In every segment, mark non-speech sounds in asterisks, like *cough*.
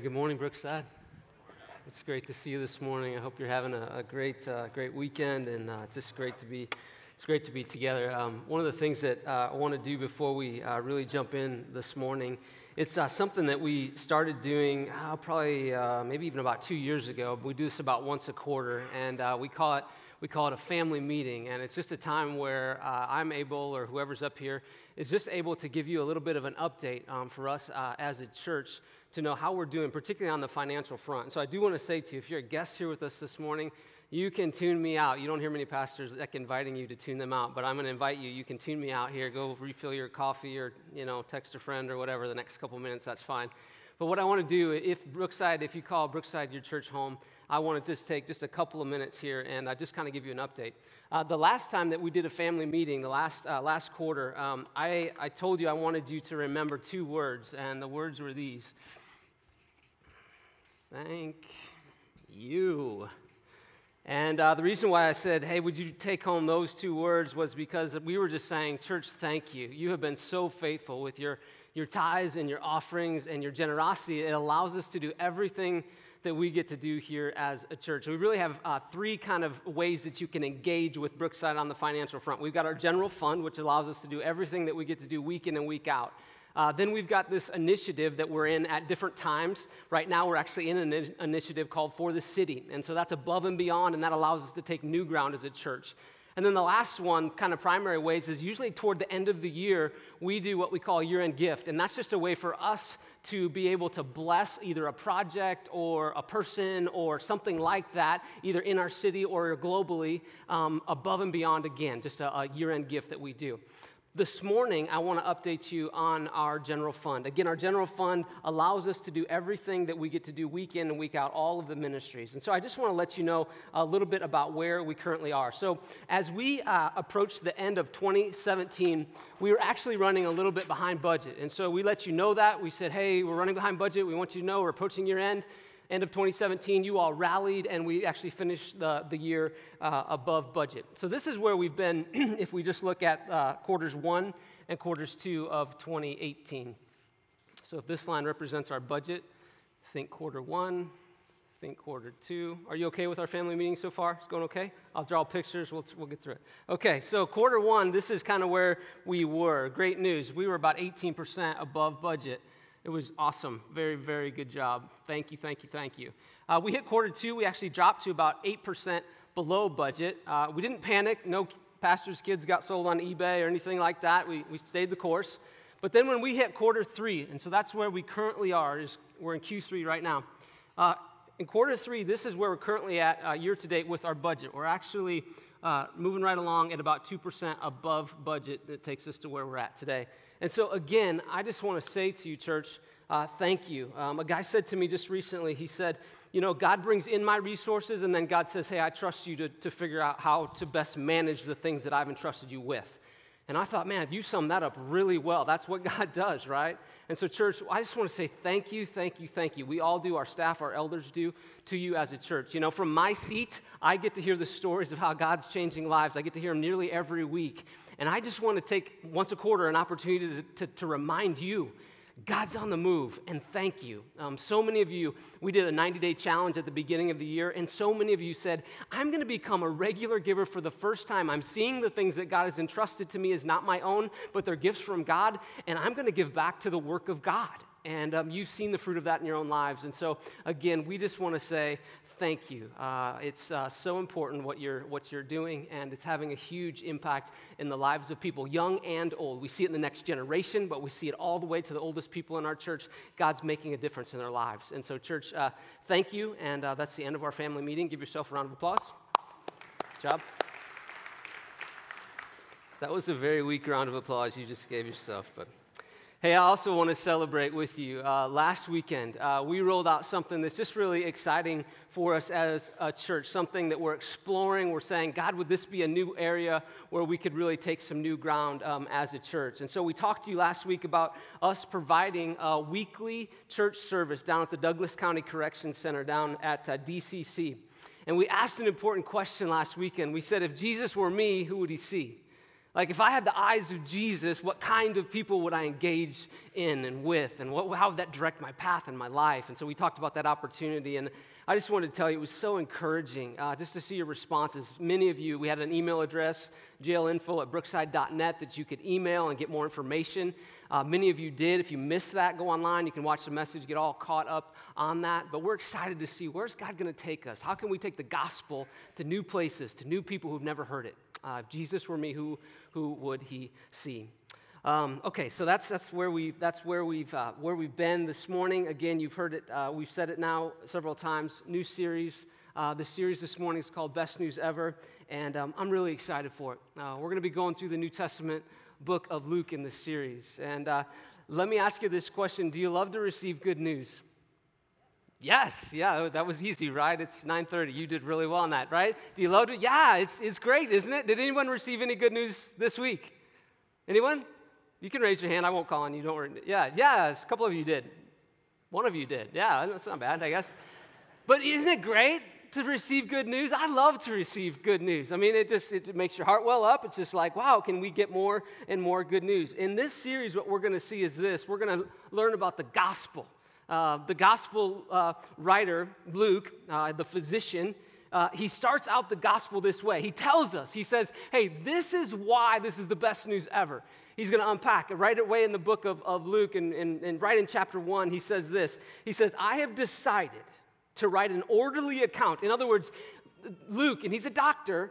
Good morning, Brookside. It's great to see you this morning. I hope you're having a, a great, uh, great weekend, and uh, just great to be. It's great to be together. Um, one of the things that uh, I want to do before we uh, really jump in this morning, it's uh, something that we started doing uh, probably maybe even about two years ago. We do this about once a quarter, and we call it we call it a family meeting, and it's just a time where uh, I'm able, or whoever's up here, is just able to give you a little bit of an update um, for us uh, as a church to know how we're doing, particularly on the financial front. So I do want to say to you, if you're a guest here with us this morning, you can tune me out. You don't hear many pastors like inviting you to tune them out, but I'm going to invite you. You can tune me out here. Go refill your coffee, or you know, text a friend or whatever. The next couple minutes, that's fine. But what I want to do, if Brookside, if you call Brookside your church home, I want to just take just a couple of minutes here and uh, just kind of give you an update. Uh, the last time that we did a family meeting, the last, uh, last quarter, um, I, I told you I wanted you to remember two words, and the words were these Thank you. And uh, the reason why I said, hey, would you take home those two words was because we were just saying, church, thank you. You have been so faithful with your, your tithes and your offerings and your generosity. It allows us to do everything that we get to do here as a church. We really have uh, three kind of ways that you can engage with Brookside on the financial front. We've got our general fund, which allows us to do everything that we get to do week in and week out. Uh, then we've got this initiative that we're in at different times. Right now, we're actually in an initiative called For the City. And so that's above and beyond, and that allows us to take new ground as a church. And then the last one, kind of primary ways, is usually toward the end of the year, we do what we call year end gift. And that's just a way for us to be able to bless either a project or a person or something like that, either in our city or globally, um, above and beyond again, just a, a year end gift that we do. This morning, I want to update you on our general fund. Again, our general fund allows us to do everything that we get to do week in and week out, all of the ministries. And so I just want to let you know a little bit about where we currently are. So, as we uh, approach the end of 2017, we were actually running a little bit behind budget. And so we let you know that. We said, hey, we're running behind budget. We want you to know we're approaching year end end of 2017, you all rallied and we actually finished the, the year uh, above budget. So, this is where we've been *clears throat* if we just look at uh, quarters one and quarters two of 2018. So, if this line represents our budget, think quarter one, think quarter two. Are you okay with our family meeting so far? It's going okay? I'll draw pictures. We'll, we'll get through it. Okay, so quarter one, this is kind of where we were. Great news. We were about 18% above budget. It was awesome. Very, very good job. Thank you, thank you, thank you. Uh, we hit quarter two. We actually dropped to about 8% below budget. Uh, we didn't panic. No pastor's kids got sold on eBay or anything like that. We, we stayed the course. But then when we hit quarter three, and so that's where we currently are, is we're in Q3 right now. Uh, in quarter three, this is where we're currently at uh, year to date with our budget. We're actually uh, moving right along at about 2% above budget that takes us to where we're at today. And so, again, I just want to say to you, church, uh, thank you. Um, a guy said to me just recently, he said, You know, God brings in my resources, and then God says, Hey, I trust you to, to figure out how to best manage the things that I've entrusted you with. And I thought, man, you summed that up really well. That's what *laughs* God does, right? And so, church, I just want to say thank you, thank you, thank you. We all do, our staff, our elders do, to you as a church. You know, from my seat, I get to hear the stories of how God's changing lives. I get to hear them nearly every week. And I just want to take once a quarter an opportunity to, to, to remind you God's on the move, and thank you. Um, so many of you, we did a 90 day challenge at the beginning of the year, and so many of you said, I'm going to become a regular giver for the first time. I'm seeing the things that God has entrusted to me as not my own, but they're gifts from God, and I'm going to give back to the work of God. And um, you've seen the fruit of that in your own lives. And so, again, we just want to say thank you. Uh, it's uh, so important what you're, what you're doing, and it's having a huge impact in the lives of people, young and old. We see it in the next generation, but we see it all the way to the oldest people in our church. God's making a difference in their lives. And so, church, uh, thank you. And uh, that's the end of our family meeting. Give yourself a round of applause. Good job. That was a very weak round of applause you just gave yourself, but. Hey, I also want to celebrate with you. Uh, last weekend, uh, we rolled out something that's just really exciting for us as a church, something that we're exploring. We're saying, God, would this be a new area where we could really take some new ground um, as a church? And so we talked to you last week about us providing a weekly church service down at the Douglas County Correction Center down at uh, DCC. And we asked an important question last weekend. We said, if Jesus were me, who would he see? Like, if I had the eyes of Jesus, what kind of people would I engage in and with? And what, how would that direct my path in my life? And so we talked about that opportunity. And I just wanted to tell you, it was so encouraging uh, just to see your responses. Many of you, we had an email address, jlinfo at brookside.net, that you could email and get more information. Uh, many of you did. If you missed that, go online. You can watch the message, get all caught up on that. But we're excited to see where's God going to take us? How can we take the gospel to new places, to new people who've never heard it? Uh, if Jesus were me, who, who would he see? Um, okay, so that's, that's where, we, that's where, we've, uh, where we've been this morning. Again, you've heard it, uh, we've said it now several times. New series. Uh, the series this morning is called Best News Ever, and um, I'm really excited for it. Uh, we're going to be going through the New Testament book of Luke in this series. And uh, let me ask you this question Do you love to receive good news? Yes, yeah, that was easy, right? It's 9:30. You did really well on that, right? Do you love it? Yeah, it's, it's great, isn't it? Did anyone receive any good news this week? Anyone? You can raise your hand. I won't call on you. Don't worry. Yeah, yeah, a couple of you did. One of you did. Yeah, that's not bad, I guess. But isn't it great to receive good news? I love to receive good news. I mean, it just it makes your heart well up. It's just like, wow, can we get more and more good news? In this series, what we're going to see is this: we're going to learn about the gospel. Uh, the gospel uh, writer, Luke, uh, the physician, uh, he starts out the gospel this way. He tells us, he says, hey, this is why this is the best news ever. He's going to unpack it right away in the book of, of Luke, and, and, and right in chapter one, he says this. He says, I have decided to write an orderly account. In other words, Luke, and he's a doctor,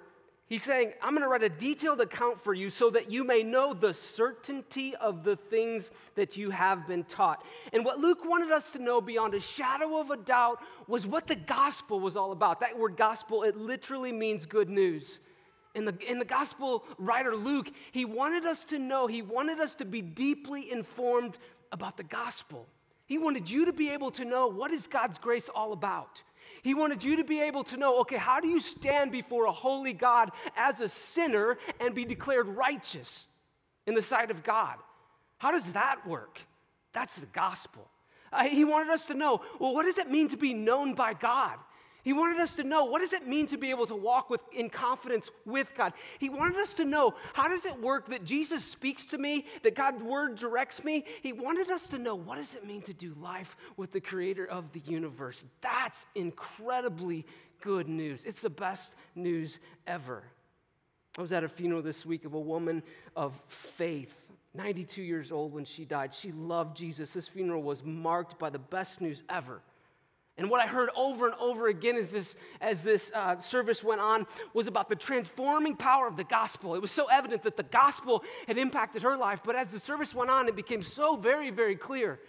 He's saying, I'm going to write a detailed account for you so that you may know the certainty of the things that you have been taught. And what Luke wanted us to know beyond a shadow of a doubt was what the gospel was all about. That word gospel, it literally means good news. In the, in the gospel writer Luke, he wanted us to know, he wanted us to be deeply informed about the gospel. He wanted you to be able to know what is God's grace all about. He wanted you to be able to know okay, how do you stand before a holy God as a sinner and be declared righteous in the sight of God? How does that work? That's the gospel. Uh, he wanted us to know well, what does it mean to be known by God? He wanted us to know what does it mean to be able to walk with, in confidence with God. He wanted us to know how does it work that Jesus speaks to me, that God's word directs me. He wanted us to know what does it mean to do life with the creator of the universe. That's incredibly good news. It's the best news ever. I was at a funeral this week of a woman of faith 92 years old when she died. She loved Jesus. This funeral was marked by the best news ever. And what I heard over and over again as this, as this uh, service went on was about the transforming power of the gospel. It was so evident that the gospel had impacted her life, but as the service went on, it became so very, very clear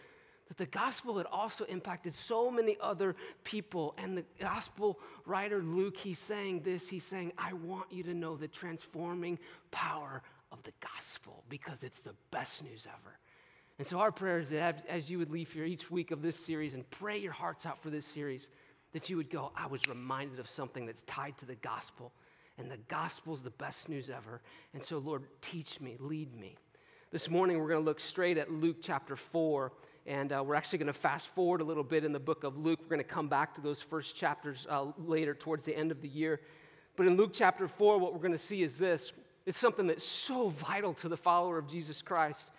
that the gospel had also impacted so many other people. And the gospel writer Luke, he's saying this he's saying, I want you to know the transforming power of the gospel because it's the best news ever. And so, our prayer is that as you would leave here each week of this series and pray your hearts out for this series, that you would go, I was reminded of something that's tied to the gospel. And the gospel is the best news ever. And so, Lord, teach me, lead me. This morning, we're going to look straight at Luke chapter 4. And uh, we're actually going to fast forward a little bit in the book of Luke. We're going to come back to those first chapters uh, later, towards the end of the year. But in Luke chapter 4, what we're going to see is this it's something that's so vital to the follower of Jesus Christ.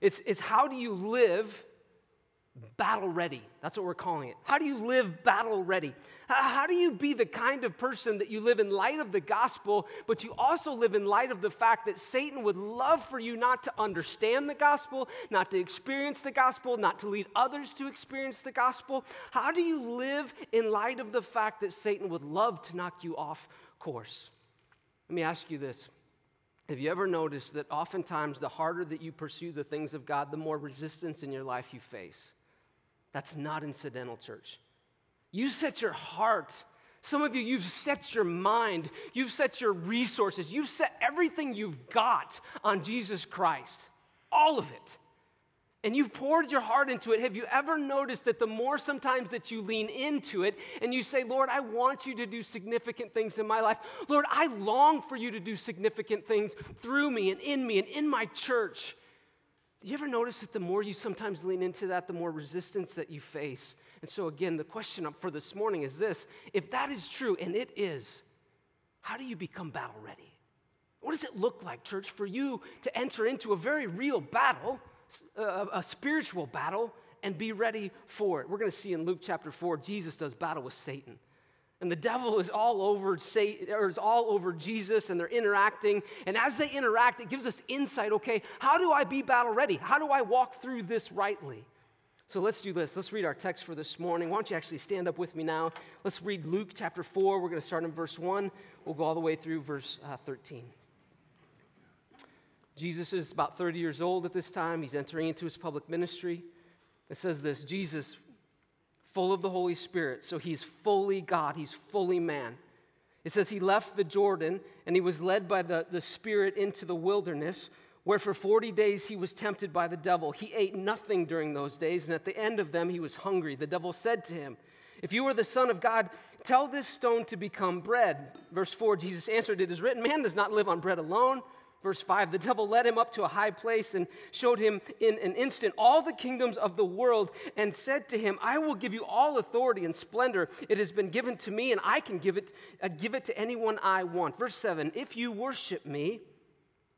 It's, it's how do you live battle ready? That's what we're calling it. How do you live battle ready? How do you be the kind of person that you live in light of the gospel, but you also live in light of the fact that Satan would love for you not to understand the gospel, not to experience the gospel, not to lead others to experience the gospel? How do you live in light of the fact that Satan would love to knock you off course? Let me ask you this have you ever noticed that oftentimes the harder that you pursue the things of God, the more resistance in your life you face? That's not incidental, church. You set your heart. Some of you, you've set your mind, you've set your resources, you've set everything you've got on Jesus Christ. All of it and you've poured your heart into it, have you ever noticed that the more sometimes that you lean into it and you say, Lord, I want you to do significant things in my life. Lord, I long for you to do significant things through me and in me and in my church. Do you ever notice that the more you sometimes lean into that, the more resistance that you face? And so, again, the question for this morning is this if that is true, and it is, how do you become battle ready? What does it look like, church, for you to enter into a very real battle, a, a spiritual battle, and be ready for it? We're going to see in Luke chapter 4, Jesus does battle with Satan. And the devil is all over Satan, or is all over Jesus, and they're interacting. And as they interact, it gives us insight. Okay, how do I be battle ready? How do I walk through this rightly? So let's do this. Let's read our text for this morning. Why don't you actually stand up with me now? Let's read Luke chapter 4. We're going to start in verse 1. We'll go all the way through verse uh, 13. Jesus is about 30 years old at this time. He's entering into his public ministry. It says this Jesus full of the Holy Spirit. So he's fully God, he's fully man. It says he left the Jordan and he was led by the, the Spirit into the wilderness, where for 40 days he was tempted by the devil. He ate nothing during those days, and at the end of them he was hungry. The devil said to him, If you are the Son of God, tell this stone to become bread. Verse 4 Jesus answered, It is written, Man does not live on bread alone Verse 5 The devil led him up to a high place and showed him in an instant all the kingdoms of the world and said to him, I will give you all authority and splendor. It has been given to me, and I can give it, uh, give it to anyone I want. Verse 7 If you worship me,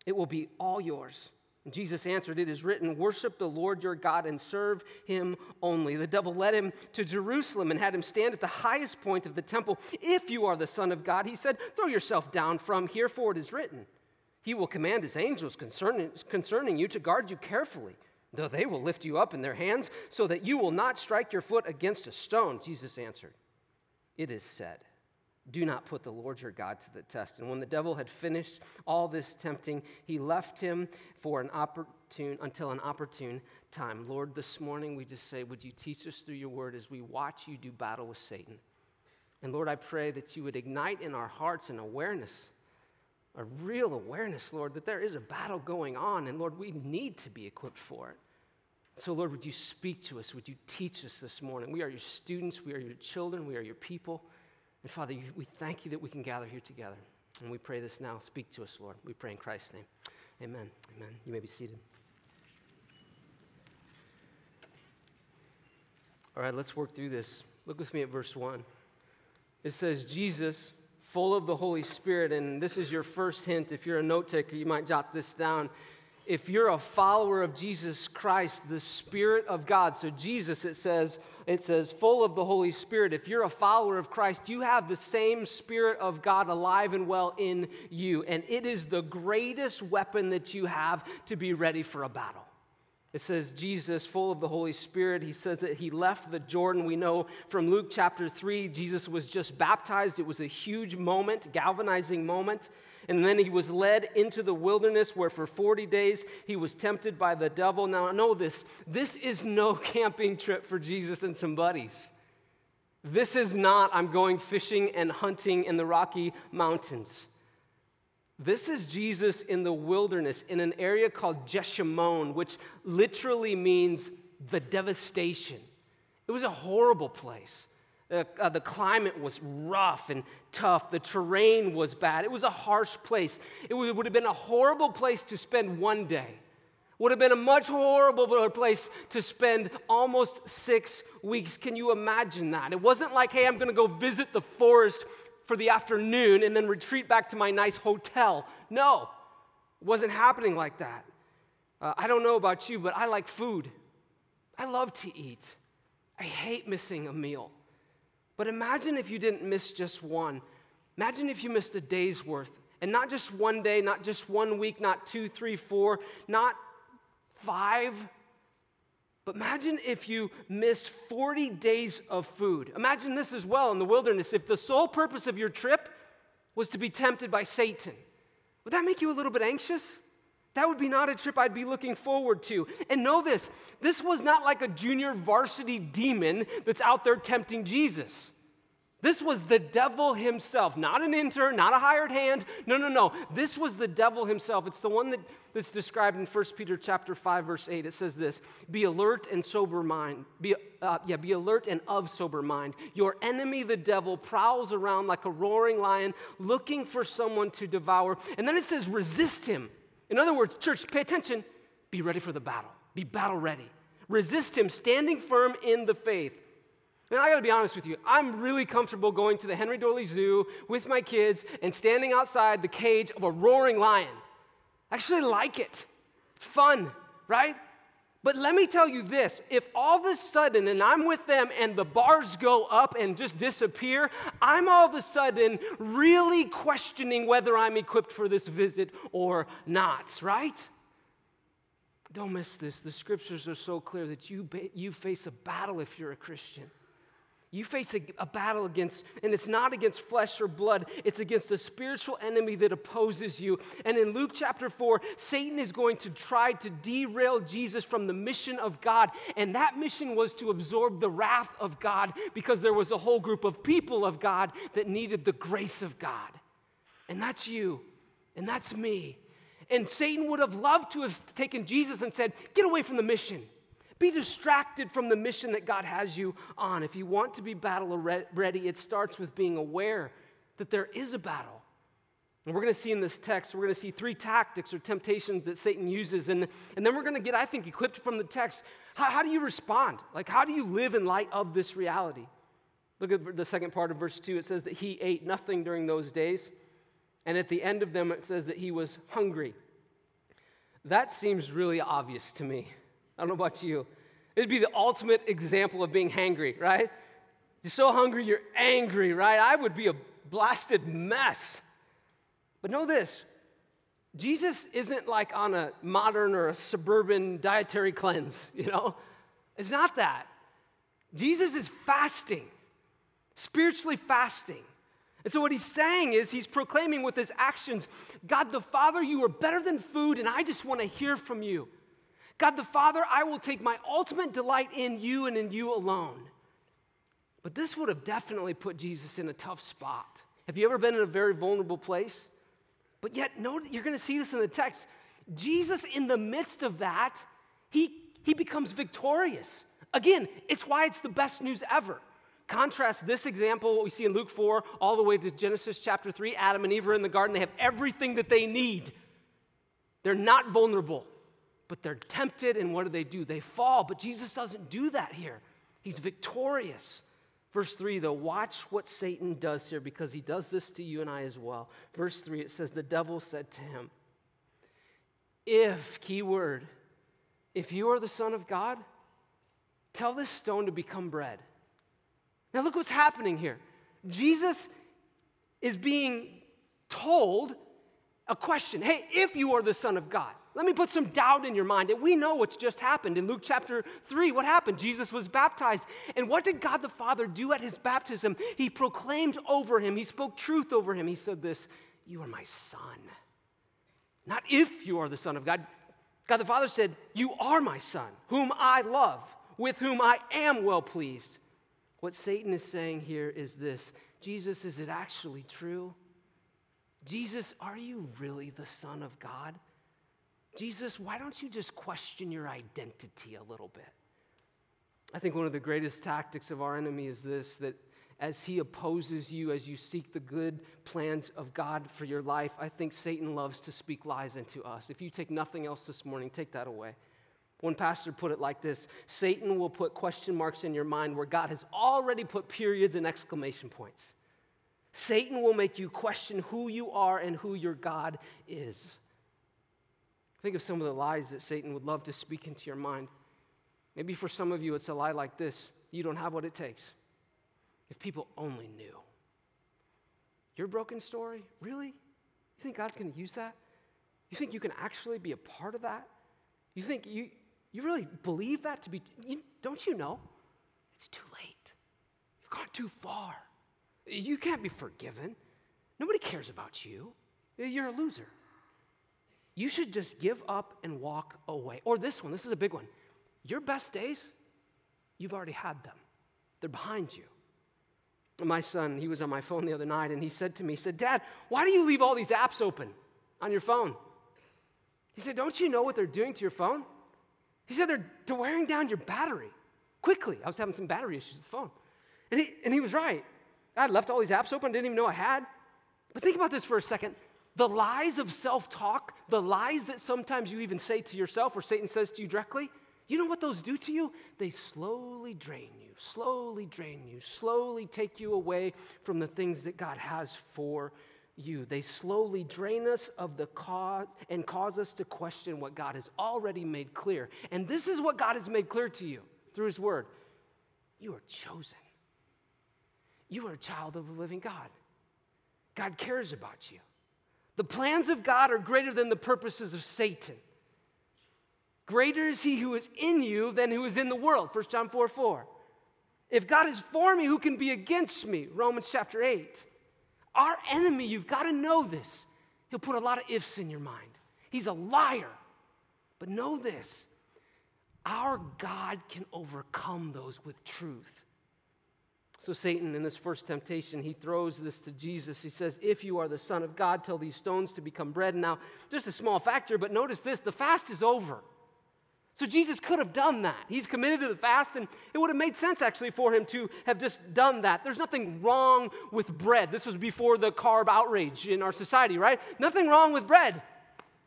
it will be all yours. And Jesus answered, It is written, Worship the Lord your God and serve him only. The devil led him to Jerusalem and had him stand at the highest point of the temple. If you are the Son of God, he said, Throw yourself down from here, for it is written. He will command his angels concerning, concerning you to guard you carefully, though they will lift you up in their hands so that you will not strike your foot against a stone. Jesus answered, It is said, Do not put the Lord your God to the test. And when the devil had finished all this tempting, he left him for an opportune until an opportune time. Lord, this morning we just say, Would you teach us through your word as we watch you do battle with Satan? And Lord, I pray that you would ignite in our hearts an awareness a real awareness, Lord, that there is a battle going on, and Lord, we need to be equipped for it. So, Lord, would you speak to us? Would you teach us this morning? We are your students, we are your children, we are your people. And Father, we thank you that we can gather here together. And we pray this now. Speak to us, Lord. We pray in Christ's name. Amen. Amen. You may be seated. All right, let's work through this. Look with me at verse 1. It says, Jesus full of the Holy Spirit. And this is your first hint. If you're a note taker, you might jot this down. If you're a follower of Jesus Christ, the Spirit of God, so Jesus, it says, it says, full of the Holy Spirit. If you're a follower of Christ, you have the same Spirit of God alive and well in you. And it is the greatest weapon that you have to be ready for a battle. It says Jesus, full of the Holy Spirit, he says that he left the Jordan. We know from Luke chapter 3, Jesus was just baptized. It was a huge moment, galvanizing moment. And then he was led into the wilderness where for 40 days he was tempted by the devil. Now, I know this this is no *laughs* camping trip for Jesus and some buddies. This is not, I'm going fishing and hunting in the Rocky Mountains. This is Jesus in the wilderness in an area called Jeshimon, which literally means the devastation. It was a horrible place. Uh, uh, the climate was rough and tough. The terrain was bad. It was a harsh place. It would, would have been a horrible place to spend one day. Would have been a much horrible place to spend almost six weeks. Can you imagine that? It wasn't like, hey, I'm going to go visit the forest for the afternoon and then retreat back to my nice hotel. No, it wasn't happening like that. Uh, I don't know about you, but I like food. I love to eat. I hate missing a meal. But imagine if you didn't miss just one. Imagine if you missed a day's worth. And not just one day, not just one week, not two, three, four, not five, but imagine if you missed 40 days of food. Imagine this as well in the wilderness. If the sole purpose of your trip was to be tempted by Satan, would that make you a little bit anxious? That would be not a trip I'd be looking forward to. And know this this was not like a junior varsity demon that's out there tempting Jesus. This was the devil himself, not an intern, not a hired hand. No, no, no. This was the devil himself. It's the one that, that's described in 1 Peter chapter 5, verse 8. It says this: Be alert and sober mind. Be, uh, yeah, be alert and of sober mind. Your enemy, the devil, prowls around like a roaring lion, looking for someone to devour. And then it says, resist him. In other words, church, pay attention. Be ready for the battle. Be battle ready. Resist him, standing firm in the faith And I gotta be honest with you, I'm really comfortable going to the Henry Doorly Zoo with my kids and standing outside the cage of a roaring lion. I actually like it. It's fun, right? But let me tell you this if all of a sudden, and I'm with them, and the bars go up and just disappear, I'm all of a sudden really questioning whether I'm equipped for this visit or not, right? Don't miss this. The scriptures are so clear that you, you face a battle if you're a Christian. You face a, a, battle against, and it's not against flesh or blood, it's against a spiritual enemy that opposes you. And in Luke chapter 4, Satan is going to try to derail Jesus from the mission of God. And that mission was to absorb the wrath of God because there was a whole group of people of God that needed the grace of God. And that's you, and that's me. And Satan would have loved to have taken Jesus and said, Get away from the mission. Be distracted from the mission that God has you on. If you want to be battle ready, it starts with being aware that there is a battle. And we're going to see in this text, we're going to see three tactics or temptations that Satan uses. And, and then we're going to get, I think, equipped from the text. How, how do you respond? Like, how do you live in light of this reality? Look at the second part of verse 2. It says that he ate nothing during those days. And at the end of them, it says that he was hungry. That seems really obvious to me. I don't know about you. It'd be the ultimate example of being hangry, right? You're so hungry, you're angry, right? I would be a blasted mess. But know this Jesus isn't like on a modern or a suburban dietary cleanse, *laughs* you know? It's not that. Jesus is fasting, spiritually fasting. And so, what he's saying is, he's proclaiming with his actions God the Father, you are better than food, and I just want to hear from you. God the Father, I will take my ultimate delight in you and in you alone. But this would have definitely put Jesus in a tough spot. Have you ever been in a very vulnerable place? But yet, note, you're going to see this in the text. Jesus, in the midst of that, he, he becomes victorious. Again, it's why it's the best news ever. Contrast this example, what we see in Luke 4, all the way to Genesis chapter 3. Adam and Eve are in the garden. They have everything that they need. They're not vulnerable but they're tempted, and what do they do? They fall. But Jesus doesn't do that here. He's victorious. Verse 3, though, watch what Satan does here because he does this to you and I as well. Verse 3, it says, The devil said to him, If, key word, if you are the Son of God, tell this stone to become bread. Now, look what's happening here. Jesus is being told a question Hey, if you are the Son of God, let me put some doubt in your mind. And we know what's just happened. In Luke chapter 3, what happened? Jesus was baptized. And what did God the Father do at his baptism? He proclaimed over him, he spoke truth over him. He said, This, you are my son. Not if you are the Son of God. God the Father said, You are my son, whom I love, with whom I am well pleased. What Satan is saying here is this Jesus, is it actually true? Jesus, are you really the Son of God? Jesus, why don't you just question your identity a little bit? I think one of the greatest tactics of our enemy is this that as he opposes you, as you seek the good plans of God for your life, I think Satan loves to speak lies into us. If you take nothing else this morning, take that away. One pastor put it like this Satan will put question marks in your mind where God has already put periods and exclamation points. Satan will make you question who you are and who your God is. Think of some of the lies that Satan would love to speak into your mind. Maybe for some of you, it's a lie like this you don't have what it takes. If people only knew. Your broken story? Really? You think God's going to use that? You think you can actually be a part of that? You think you, you really believe that to be, you, don't you know? It's too late. You've gone too far. You can't be forgiven. Nobody cares about you. You're a loser you should just give up and walk away. Or this one, this is a big one. Your best days, you've already had them, they're behind you. My son, he was on my phone the other night and he said to me, he said, Dad, why do you leave all these apps open on your phone? He said, Don't you know what they're doing to your phone? He said, They're, they're wearing down your battery quickly. I was having some battery issues with the phone. And he, and he was right. I left all these apps open, didn't even know I had. But think about this for a second. The lies of self talk, the lies that sometimes you even say to yourself or Satan says to you directly, You know what those do to you? They slowly drain you, slowly drain you, slowly take you away from the things that God has for you. They slowly drain us of the cause and cause us to question what God has already made clear. And this is what God has made clear to you through His Word you are chosen, you are a child of the living God. God cares about you. The plans of God are greater than the purposes of Satan. Greater is he who is in you than who is in the world. 1 John 4 4. If God is for me, who can be against me? Romans chapter 8. Our enemy, you've got to know this. He'll put a lot of ifs in your mind. He's a liar. But know this our God can overcome those with truth. So, Satan, in this first temptation, he throws this to Jesus. He says, If you are the Son of God, tell these stones to become bread. Now, just a small factor, but notice this the fast is over. So Jesus could have done that. He's committed to the fast, and it would have made sense actually for him to have just done that. There's nothing wrong with bread. This was before the carb outrage in our society, right? Nothing wrong with bread.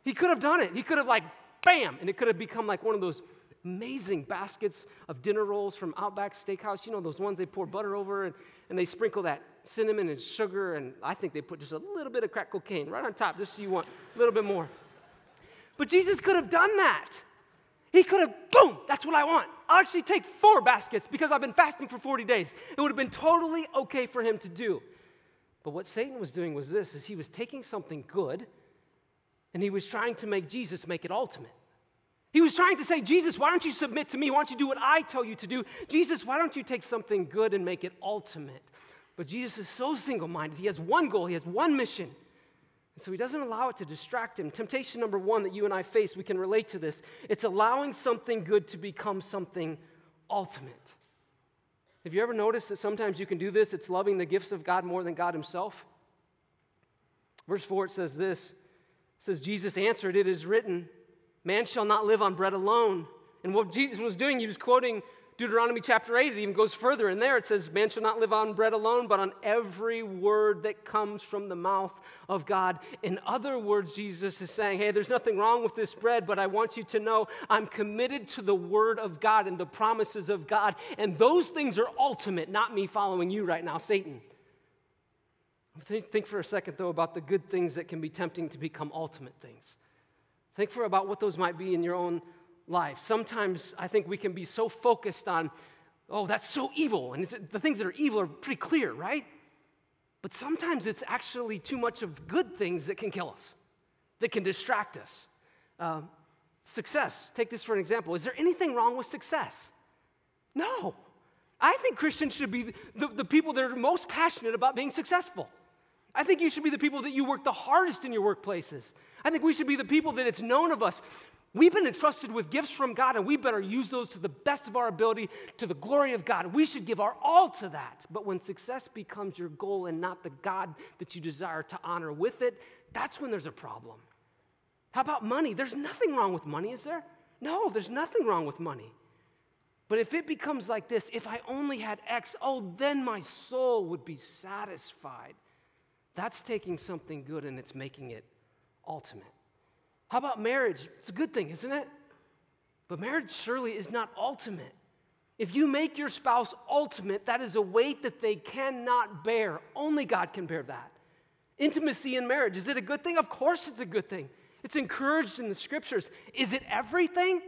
He could have done it. He could have, like, bam, and it could have become like one of those amazing baskets of dinner rolls from Outback Steakhouse. You know, those ones they pour butter over and, and they sprinkle that cinnamon and sugar, and I think they put just a little bit of crack cocaine right on top, just so you want a little bit more. But Jesus could have done that. He could have, boom, that's what I want. I'll actually take four baskets because I've been fasting for 40 days. It would have been totally okay for him to do. But what Satan was doing was this is he was taking something good and he was trying to make Jesus make it ultimate. He was trying to say, Jesus, why don't you submit to me? Why don't you do what I tell you to do? Jesus, why don't you take something good and make it ultimate? But Jesus is so single minded. He has one goal, he has one mission. And so he doesn't allow it to distract him. Temptation number one that you and I face, we can relate to this. It's allowing something good to become something ultimate. Have you ever noticed that sometimes you can do this? It's loving the gifts of God more than God himself. Verse 4 it says this. It says, Jesus answered, It is written, Man shall not live on bread alone. And what Jesus was doing, he was quoting Deuteronomy chapter 8, it even goes further. In there, it says, Man shall not live on bread alone, but on every word that comes from the mouth of God. In other words, Jesus is saying, Hey, there's nothing wrong with this bread, but I want you to know I'm committed to the word of God and the promises of God. And those things are ultimate, not me following you right now, Satan. Think, think for a second, though, about the good things that can be tempting to become ultimate things. Think for about what those might be in your own life. Sometimes I think we can be so focused on, oh, that's so evil. And the things that are evil are pretty clear, right? But sometimes it's actually too much of good things that can kill us, that can distract us. Um, success, take this for an example. Is there anything wrong with success? No. I think Christians should be the, the people that are most passionate about being successful. I think you should be the people that you work the hardest in your workplaces. I think we should be the people that it's known of us. We've been entrusted with gifts from God, and we better use those to the best of our ability to the glory of God. We should give our all to that. But when success becomes your goal and not the God that you desire to honor with it, that's when there's a problem. How about money? There's nothing wrong with money, is there? No, there's nothing wrong with money. But if it becomes like this, if I only had X, oh, then my soul would be satisfied. That's taking something good and it's making it ultimate. How about marriage? It's a good thing, isn't it? But marriage surely is not ultimate. If you make your spouse ultimate, that is a weight that they cannot bear. Only God can bear that. Intimacy in marriage, is it a good thing? Of course it's a good thing. It's encouraged in the scriptures. Is it everything?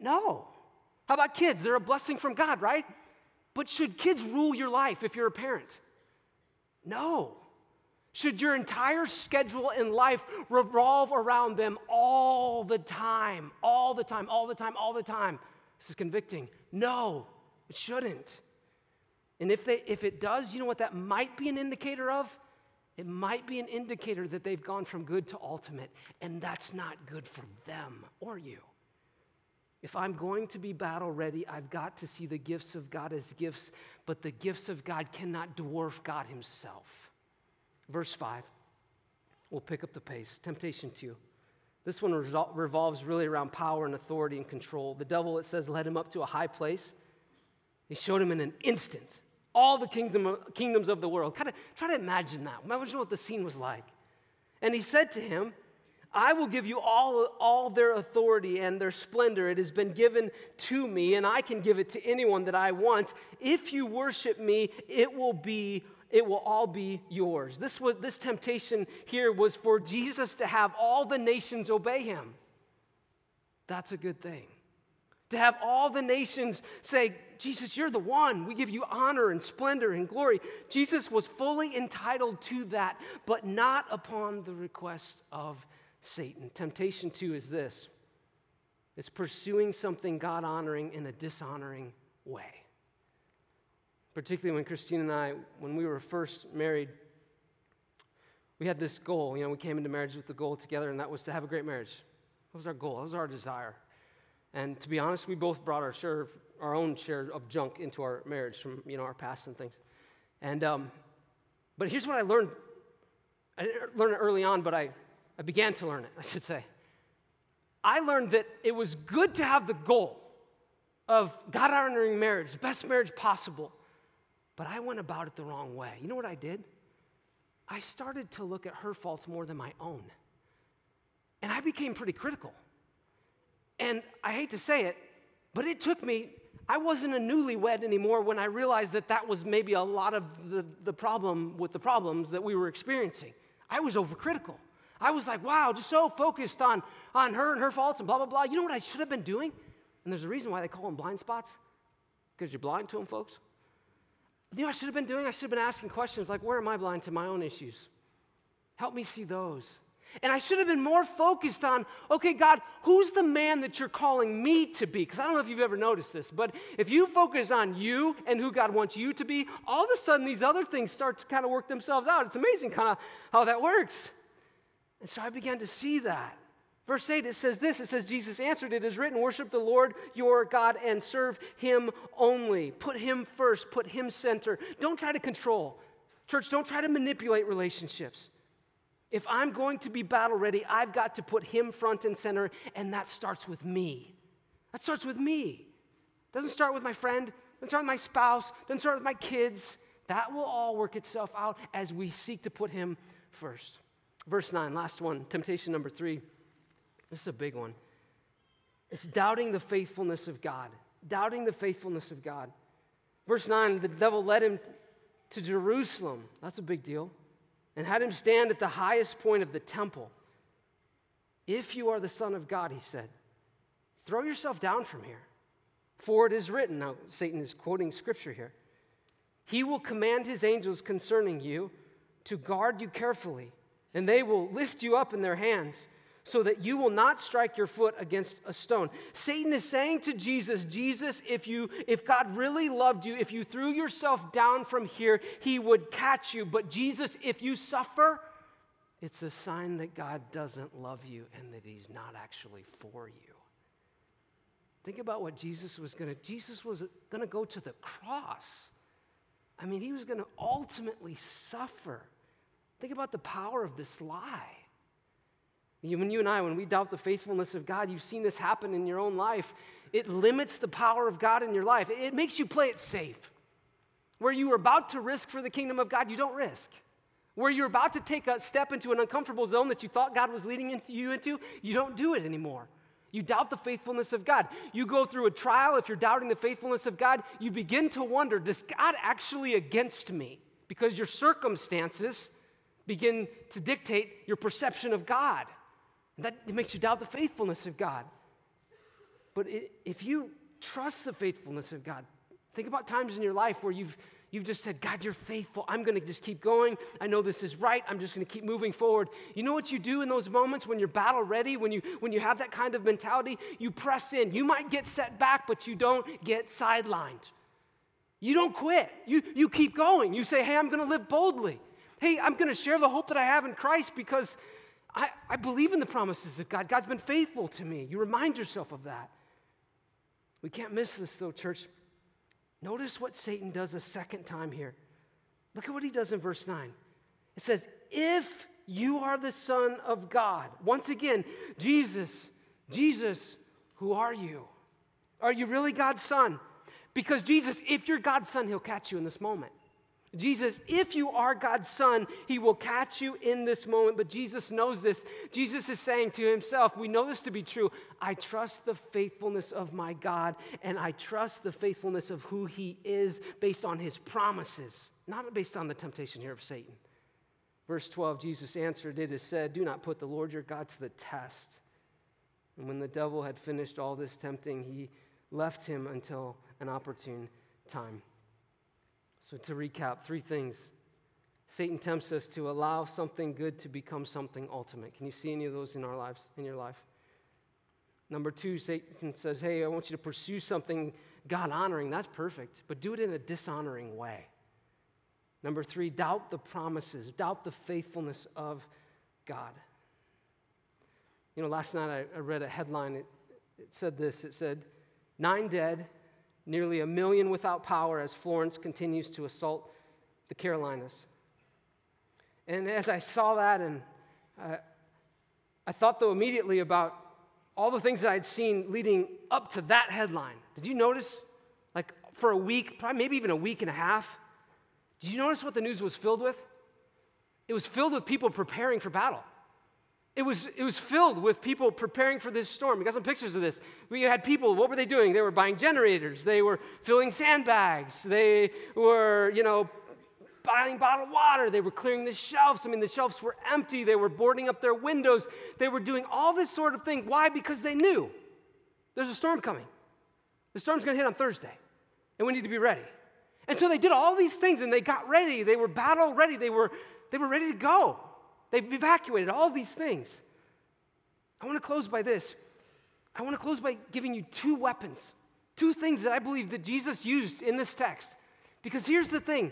No. How about kids? They're a blessing from God, right? But should kids rule your life if you're a parent? No. Should your entire schedule in life revolve around them all the time? All the time, all the time, all the time? This is convicting. No, it shouldn't. And if, they, if it does, you know what that might be an indicator of? It might be an indicator that they've gone from good to ultimate, and that's not good for them or you. If I'm going to be battle ready, I've got to see the gifts of God as gifts, but the gifts of God cannot dwarf God Himself. Verse 5. We'll pick up the pace. Temptation 2. This one revolves really around power and authority and control. The devil, it says, led him up to a high place. He showed him in an instant all the kingdom, kingdoms of the world. Kind of try to imagine that. Imagine what the scene was like. And he said to him, I will give you all, all their authority and their splendor. It has been given to me, and I can give it to anyone that I want. If you worship me, it will be it will all be yours. This, was, this temptation here was for Jesus to have all the nations obey him. That's a good thing. To have all the nations say, Jesus, you're the one. We give you honor and splendor and glory. Jesus was fully entitled to that, but not upon the request of Satan. Temptation two is this it's pursuing something God honoring in a dishonoring way. Particularly when Christine and I, when we were first married, we had this goal. You know, we came into marriage with the goal together, and that was to have a great marriage. That was our goal, that was our desire. And to be honest, we both brought our share of, our own share of junk into our marriage from you know our past and things. And um, but here's what I learned. I didn't learn it early on, but I I began to learn it, I should say. I learned that it was good to have the goal of God honoring marriage, the best marriage possible, but I went about it the wrong way. You know what I did? I started to look at her faults more than my own. And I became pretty critical. And I hate to say it, but it took me, I wasn't a newlywed anymore when I realized that that was maybe a lot of the, the problem with the problems that we were experiencing. I was overcritical. I was like, wow, just so focused on, on her and her faults and blah, blah, blah. You know what I should have been doing? And there's a reason why they call them blind spots because you're blind to them, folks. You know I should have been doing? I should have been asking questions like, where am I blind to my own issues? Help me see those. And I should have been more focused on, okay, God, who's the man that you're calling me to be? Because I don't know if you've ever noticed this, but if you focus on you and who God wants you to be, all of a sudden these other things start to kind of work themselves out. It's amazing kind of how that works. And so I began to see that. Verse 8, it says this it says, Jesus answered, It is written, worship the Lord your God and serve him only. Put him first, put him center. Don't try to control. Church, don't try to manipulate relationships. If I'm going to be battle ready, I've got to put him front and center, and that starts with me. That starts with me. Doesn't start with my friend, doesn't start with my spouse, doesn't start with my kids. That will all work itself out as we seek to put him first. Verse 9, last one, temptation number three. This is a big one. It's doubting the faithfulness of God. Doubting the faithfulness of God. Verse 9, the devil led him to Jerusalem. That's a big deal. And had him stand at the highest point of the temple. If you are the Son of God, he said, throw yourself down from here. For it is written, now Satan is quoting scripture here, he will command his angels concerning you to guard you carefully and they will lift you up in their hands so that you will not strike your foot against a stone. Satan is saying to Jesus, Jesus, if you if God really loved you, if you threw yourself down from here, he would catch you. But Jesus, if you suffer, it's a sign that God doesn't love you and that he's not actually for you. Think about what Jesus was going to Jesus was going to go to the cross. I mean, he was going to ultimately suffer Think about the power of this lie. When you and I, when we doubt the faithfulness of God, you've seen this happen in your own life. It limits the power of God in your life. It makes you play it safe. Where you are about to risk for the kingdom of God, you don't risk. Where you're about to take a step into an uncomfortable zone that you thought God was leading you into, you don't do it anymore. You doubt the faithfulness of God. You go through a trial, if you're doubting the faithfulness of God, you begin to wonder, does God actually against me? Because your circumstances begin to dictate your perception of God. And that makes you doubt the faithfulness of God. But if you trust the faithfulness of God, think about times in your life where you've, you've just said, God, you're faithful. I'm going to just keep going. I know this is right. I'm just going to keep moving forward. You know what you do in those moments when you're battle ready, when you, when you have that kind of mentality? You press in. You might get set back, but you don't get sidelined. You don't quit. You, you keep going. You say, hey, I'm going to live boldly. Hey, I'm going to share the hope that I have in Christ because I, I believe in the promises of God. God's been faithful to me. You remind yourself of that. We can't miss this, though, church. Notice what Satan does a second time here. Look at what he does in verse 9. It says, If you are the Son of God. Once again, Jesus, Jesus, who are you? Are you really God's Son? Because Jesus, if you're God's Son, he'll catch you in this moment. Jesus, if you are God's son, he will catch you in this moment. But Jesus knows this. Jesus is saying to himself, We know this to be true. I trust the faithfulness of my God, and I trust the faithfulness of who he is based on his promises, not based on the temptation here of Satan. Verse 12, Jesus answered, It is said, Do not put the Lord your God to the test. And when the devil had finished all this tempting, he left him until an opportune time. So, to recap, three things. Satan tempts us to allow something good to become something ultimate. Can you see any of those in our lives, in your life? Number two, Satan says, Hey, I want you to pursue something God honoring. That's perfect, but do it in a dishonoring way. Number three, doubt the promises, doubt the faithfulness of God. You know, last night I, I read a headline. It, it said this it said, Nine dead, nearly a million without power as Florence continues to assault the Carolinas. And as I saw that, and uh, I thought, though, immediately about all the things that I'd seen leading up to that headline. Did you notice, like, for a week, probably maybe even a week and a half, did you notice what the news was filled with? It was filled with people preparing for battle. It was, it was filled with people preparing for this storm. We got some pictures of this. We had people, what were they doing? They were buying generators, they were filling sandbags, they were, you know, buying bottled water, they were clearing the shelves. I mean, the shelves were empty, they were boarding up their windows, they were doing all this sort of thing. Why? Because they knew there's a storm coming. The storm's gonna hit on Thursday, and we need to be ready. And so they did all these things and they got ready. They were battle ready. They were, they were ready to go. They've evacuated all these things. I want to close by this. I want to close by giving you two weapons, two things that I believe that Jesus used in this text. Because here's the thing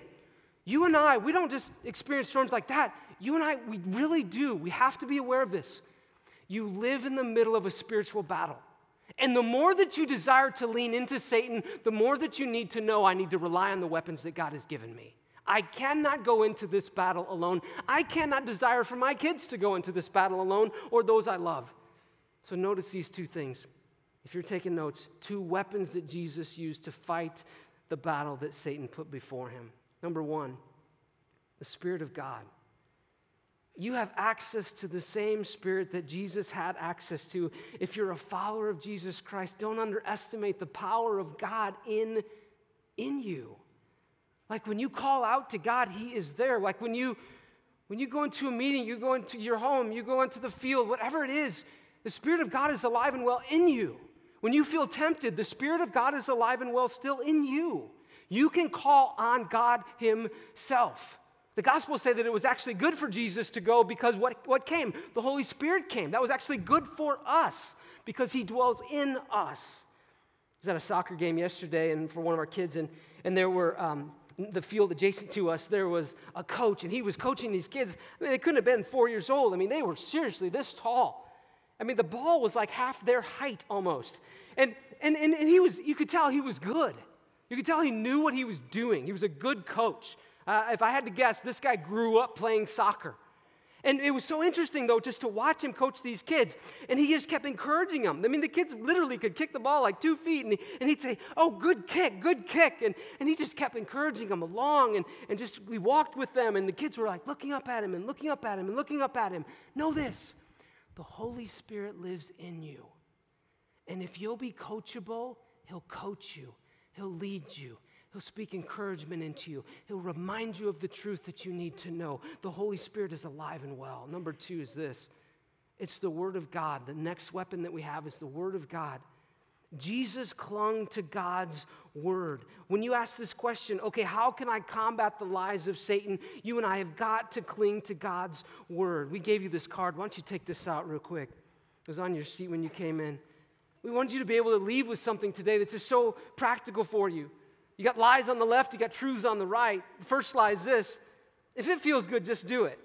you and I, we don't just experience storms like that. You and I, we really do. We have to be aware of this. You live in the middle of a spiritual battle. And the more that you desire to lean into Satan, the more that you need to know I need to rely on the weapons that God has given me. I cannot go into this battle alone. I cannot desire for my kids to go into this battle alone or those I love. So notice these two things. If you're taking notes, two weapons that Jesus used to fight the battle that Satan put before him. Number one, the Spirit of God. You have access to the same Spirit that Jesus had access to. If you're a follower of Jesus Christ, don't underestimate the power of God in, in you. Like when you call out to God, He is there. Like when you when you go into a meeting, you go into your home, you go into the field, whatever it is, the Spirit of God is alive and well in you. When you feel tempted, the Spirit of God is alive and well still in you. You can call on God Himself. The Gospels say that it was actually good for Jesus to go because what, what came? The Holy Spirit came. That was actually good for us because He dwells in us. I was at a soccer game yesterday and for one of our kids, and, and there were um, the field adjacent to us, there was a coach, and he was coaching these kids. I mean, they couldn't have been four years old. I mean, they were seriously this tall. I mean, the ball was like half their height almost. And, and, and, and he was, you could tell he was good. You could tell he knew what he was doing. He was a good coach. Uh, if I had to guess, this guy grew up playing soccer. And it was so interesting, though, just to watch him coach these kids. And he just kept encouraging them. I mean, the kids literally could kick the ball like two feet, and, he, and he'd say, Oh, good kick, good kick. And, and he just kept encouraging them along. And, and just we walked with them, and the kids were like looking up at him and looking up at him and looking up at him. Know this the Holy Spirit lives in you. And if you'll be coachable, he'll coach you, he'll lead you, He'll speak encouragement into you. He'll remind you of the truth that you need to know. The Holy Spirit is alive and well. Number two is this it's the Word of God. The next weapon that we have is the Word of God. Jesus clung to God's word. When you ask this question, okay, how can I combat the lies of Satan? You and I have got to cling to God's word. We gave you this card. Why don't you take this out real quick? It was on your seat when you came in. We want you to be able to leave with something today that's just so practical for you. You got lies on the left, you got truths on the right. The first lie is this if it feels good, just do it.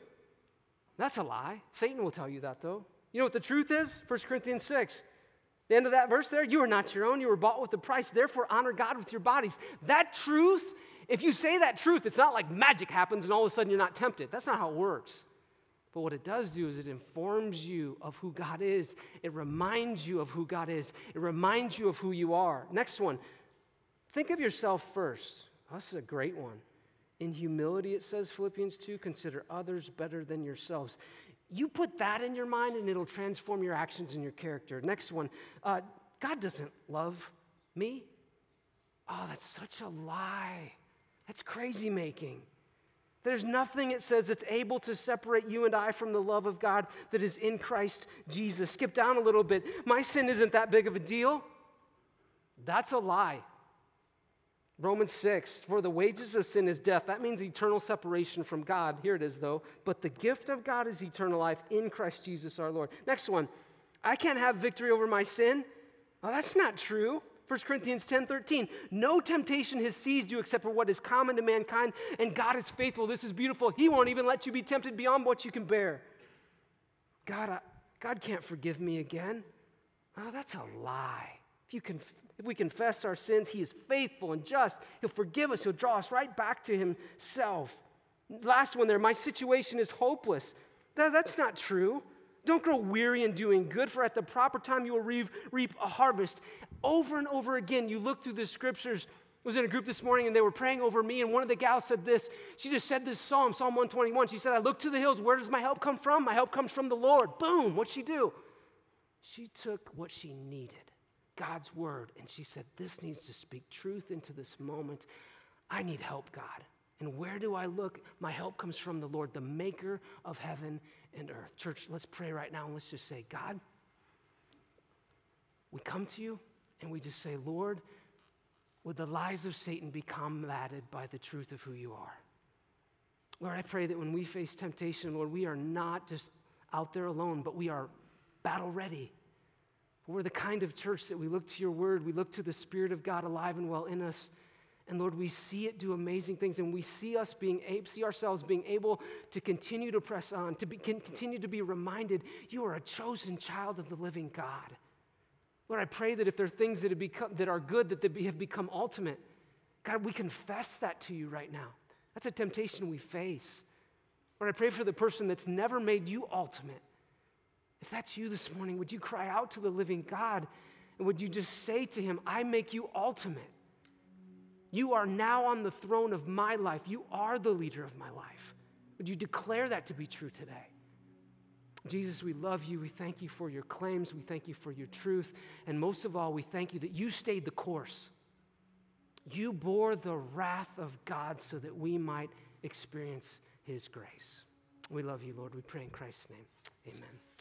That's a lie. Satan will tell you that, though. You know what the truth is? 1 Corinthians 6. The end of that verse there, you are not your own, you were bought with a price, therefore honor God with your bodies. That truth, if you say that truth, it's not like magic happens and all of a sudden you're not tempted. That's not how it works. But what it does do is it informs you of who God is. It reminds you of who God is. It reminds you of who you are. Next one, Think of yourself first. Oh, this is a great one. In humility, it says, Philippians 2, consider others better than yourselves. You put that in your mind and it'll transform your actions and your character. Next one uh, God doesn't love me. Oh, that's such a lie. That's crazy making. There's nothing, it says, that's able to separate you and I from the love of God that is in Christ Jesus. Skip down a little bit. My sin isn't that big of a deal. That's a lie. Romans 6, for the wages of sin is death. That means eternal separation from God. Here it is, though. But the gift of God is eternal life in Christ Jesus our Lord. Next one, I can't have victory over my sin. Oh, that's not true. 1 Corinthians 10 13. No temptation has seized you except for what is common to mankind, and God is faithful. This is beautiful. He won't even let you be tempted beyond what you can bear. God, I, God can't forgive me again. Oh, that's a lie. If you can if we confess our sins, He is faithful and just. He'll forgive us, He'll draw us right back to Himself. Last one there, my situation is hopeless. That, that's not true. Don't grow weary in doing good, for at the proper time you will reap, reap a harvest. Over and over again, you look through the scriptures. I was in a group this morning and they were praying over me, and one of the gals said this. She just said this psalm, Psalm 121. She said, I look to the hills. Where does my help come from? My help comes from the Lord. Boom. What'd she do? She took what she needed God's word. And she said, This needs to speak truth into this moment. I need help, God. And where do I look? My help comes from the Lord, the maker of heaven and earth. Church, let's pray right now and let's just say, God, we come to you and we just say, Lord, would the lies of Satan be combated by the truth of who you are? Lord, I pray that when we face temptation, Lord, we are not just out there alone, but we are battle ready. We're the kind of church that we look to your word, we look to the Spirit of God alive and well in us. And Lord, we see it do amazing things, and we see us being able, see ourselves being able to continue to press on, to be, continue to be reminded you are a chosen child of the living God. Lord, I pray that if there are things that, have become, that are good that they have become ultimate, God, we confess that to you right now. That's a temptation we face. Lord, I pray for the person that's never made you ultimate. If that's you this morning, would you cry out to the living God and would you just say to him, I make you ultimate? You are now on the throne of my life. You are the leader of my life. Would you declare that to be true today? Jesus, we love you. We thank you for your claims. We thank you for your truth. And most of all, we thank you that you stayed the course. You bore the wrath of God so that we might experience his grace. We love you, Lord. We pray in Christ's name. Amen.